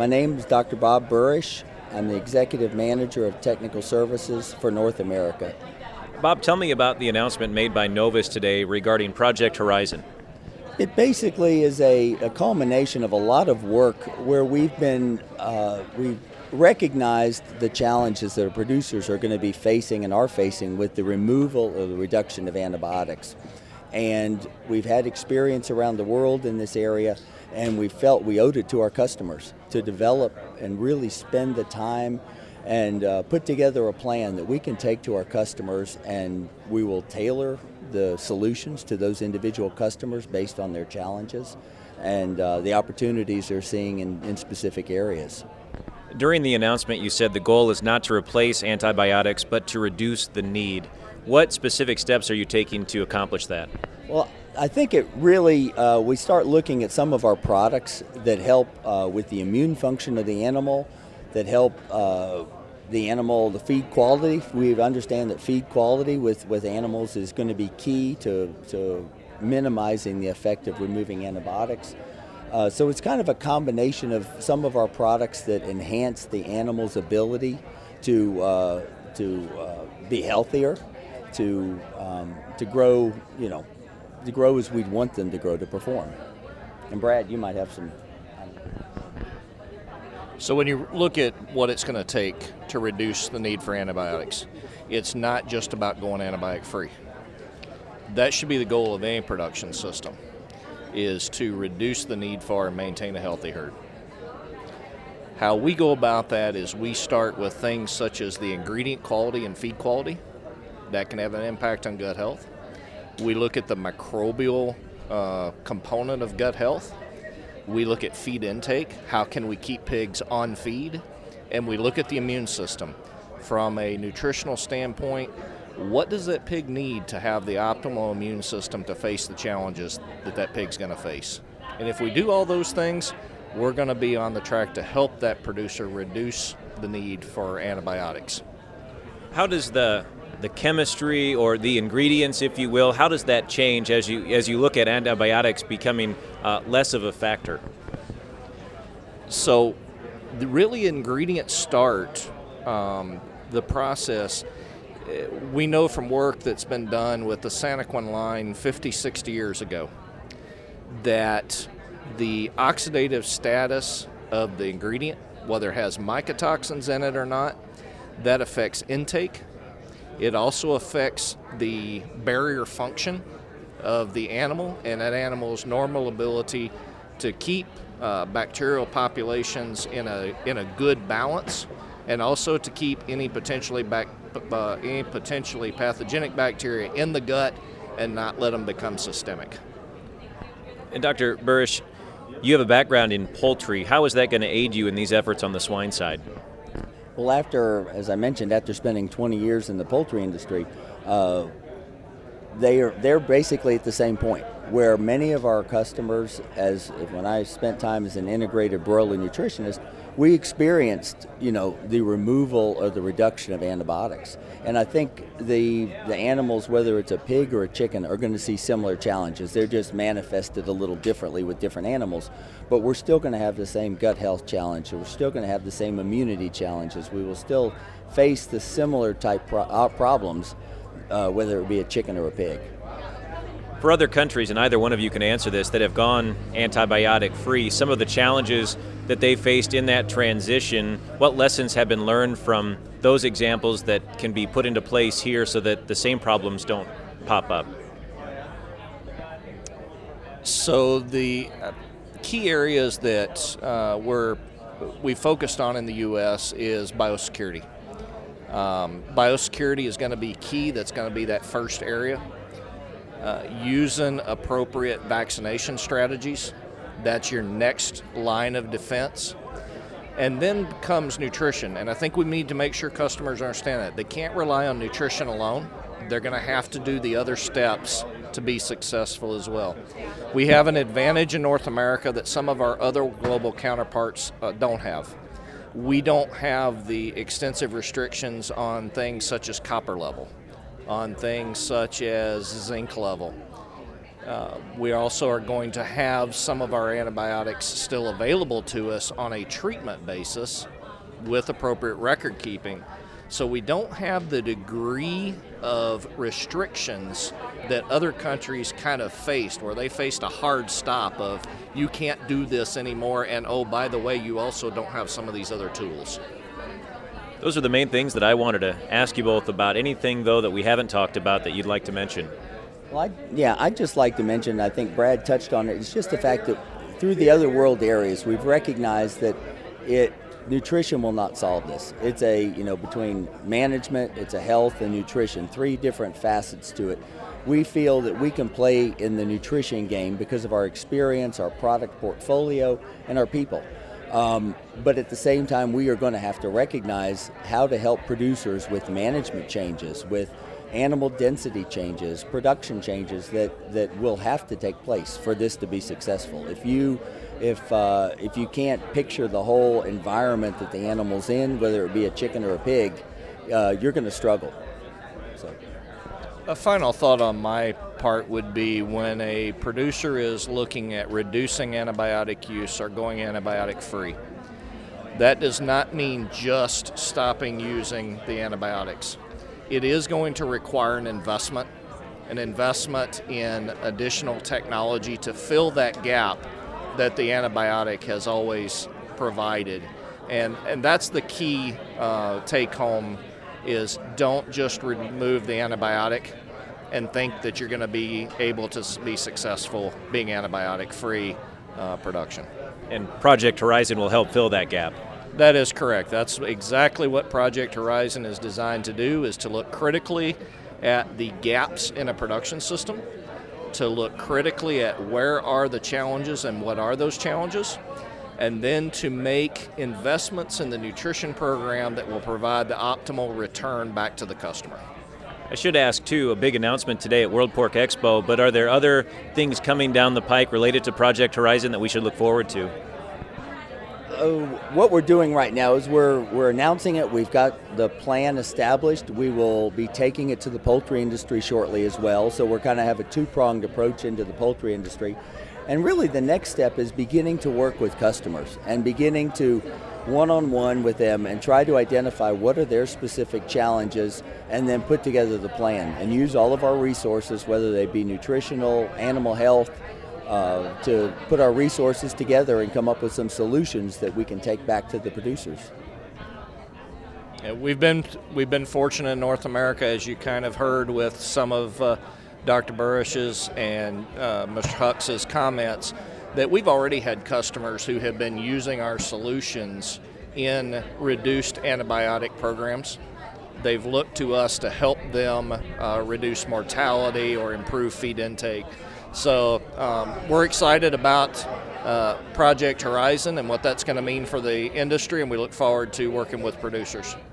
My name is Dr. Bob Buresh. I'm the Executive Manager of Technical Services for North America. Bob, tell me about the announcement made by Novus today regarding Project Horizon. It basically is a, a culmination of a lot of work where we've been, uh, we've recognized the challenges that our producers are going to be facing and are facing with the removal or the reduction of antibiotics. And we've had experience around the world in this area, and we felt we owed it to our customers to develop and really spend the time and uh, put together a plan that we can take to our customers, and we will tailor the solutions to those individual customers based on their challenges and uh, the opportunities they're seeing in, in specific areas. During the announcement, you said the goal is not to replace antibiotics, but to reduce the need. What specific steps are you taking to accomplish that? Well, I think it really, uh, we start looking at some of our products that help uh, with the immune function of the animal, that help uh, the animal, the feed quality. We understand that feed quality with, with animals is going to be key to, to minimizing the effect of removing antibiotics. Uh, so it's kind of a combination of some of our products that enhance the animal's ability to uh, to uh, be healthier, to um, to grow, you know, to grow as we'd want them to grow to perform. And Brad, you might have some. So when you look at what it's going to take to reduce the need for antibiotics, it's not just about going antibiotic free. That should be the goal of any production system is to reduce the need for and maintain a healthy herd. How we go about that is we start with things such as the ingredient quality and feed quality. That can have an impact on gut health. We look at the microbial uh, component of gut health. We look at feed intake. How can we keep pigs on feed? And we look at the immune system. From a nutritional standpoint, what does that pig need to have the optimal immune system to face the challenges that that pig's going to face? And if we do all those things, we're going to be on the track to help that producer reduce the need for antibiotics. How does the the chemistry or the ingredients, if you will, how does that change as you as you look at antibiotics becoming uh, less of a factor? So, really ingredients start um, the process we know from work that's been done with the Santoquin line 50, 60 years ago that the oxidative status of the ingredient, whether it has mycotoxins in it or not, that affects intake. It also affects the barrier function of the animal and that animal's normal ability to keep uh, bacterial populations in a, in a good balance and also to keep any potentially back, uh, any potentially pathogenic bacteria in the gut and not let them become systemic. And Dr. Buresh, you have a background in poultry. How is that going to aid you in these efforts on the swine side? Well, after, as I mentioned, after spending 20 years in the poultry industry, uh, they are they're basically at the same point where many of our customers, as when I spent time as an integrated broiler nutritionist, we experienced, you know, the removal or the reduction of antibiotics. And I think the the animals, whether it's a pig or a chicken, are going to see similar challenges. They're just manifested a little differently with different animals, but we're still going to have the same gut health challenge. We're still going to have the same immunity challenges. We will still face the similar type pro- uh, problems, uh, whether it be a chicken or a pig. For other countries, and either one of you can answer this, that have gone antibiotic free, some of the challenges that they faced in that transition, what lessons have been learned from those examples that can be put into place here so that the same problems don't pop up? So, the uh, key areas that uh, we're, we focused on in the U.S. is biosecurity. Um, biosecurity is going to be key, that's going to be that first area uh, using appropriate vaccination strategies. That's your next line of defense. And then comes nutrition. And I think we need to make sure customers understand that. They can't rely on nutrition alone, they're going to have to do the other steps to be successful as well. We have an advantage in North America that some of our other global counterparts uh, don't have. We don't have the extensive restrictions on things such as copper level on things such as zinc level. Uh, we also are going to have some of our antibiotics still available to us on a treatment basis with appropriate record keeping. So we don't have the degree of restrictions that other countries kind of faced, where they faced a hard stop of you can't do this anymore, and oh, by the way, you also don't have some of these other tools. Those are the main things that I wanted to ask you both about. Anything, though, that we haven't talked about that you'd like to mention? Well, I, yeah, I'd just like to mention, I think Brad touched on it, it's just the fact that through the other world areas, we've recognized that it nutrition will not solve this. It's a, you know, between management, it's a health and nutrition, three different facets to it. We feel that we can play in the nutrition game because of our experience, our product portfolio, and our people. Um, but at the same time, we are going to have to recognize how to help producers with management changes, with animal density changes, production changes that, that will have to take place for this to be successful. If you if uh, if you can't picture the whole environment that the animal's in, whether it be a chicken or a pig, uh, you're going to struggle. So. A final thought on my part would be when a producer is looking at reducing antibiotic use or going antibiotic free. That does not mean just stopping using the antibiotics. It is going to require an investment, an investment in additional technology to fill that gap that the antibiotic has always provided. And, and that's the key uh, take home is don't just remove the antibiotic and think that you're going to be able to be successful being antibiotic free uh, production. And Project Horizon will help fill that gap. That is correct. That's exactly what Project Horizon is designed to do is to look critically at the gaps in a production system to look critically at where are the challenges and what are those challenges, and then to make investments in the nutrition program that will provide the optimal return back to the customer. I should ask too a big announcement today at World Pork Expo, but are there other things coming down the pike related to Project Horizon that we should look forward to? uh, what we're doing right now is we're we're announcing it. We've got the plan established. We will be taking it to the poultry industry shortly as well. So we're kind of have a two pronged approach into the poultry industry, and really the next step is beginning to work with customers and beginning to one on one with them and try to identify what are their specific challenges and then put together the plan and use all of our resources, whether they be nutritional, animal health uh, to put our resources together and come up with some solutions that we can take back to the producers. Yeah, we've been we've been fortunate in North America, as you kind of heard with some of uh, Dr. Buresh's and uh, Mr. Hux's comments, that we've already had customers who have been using our solutions in reduced antibiotic programs. They've looked to us to help them uh, reduce mortality or improve feed intake. So um, we're excited about uh, Project Horizon and what that's going to mean for the industry, and we look forward to working with producers.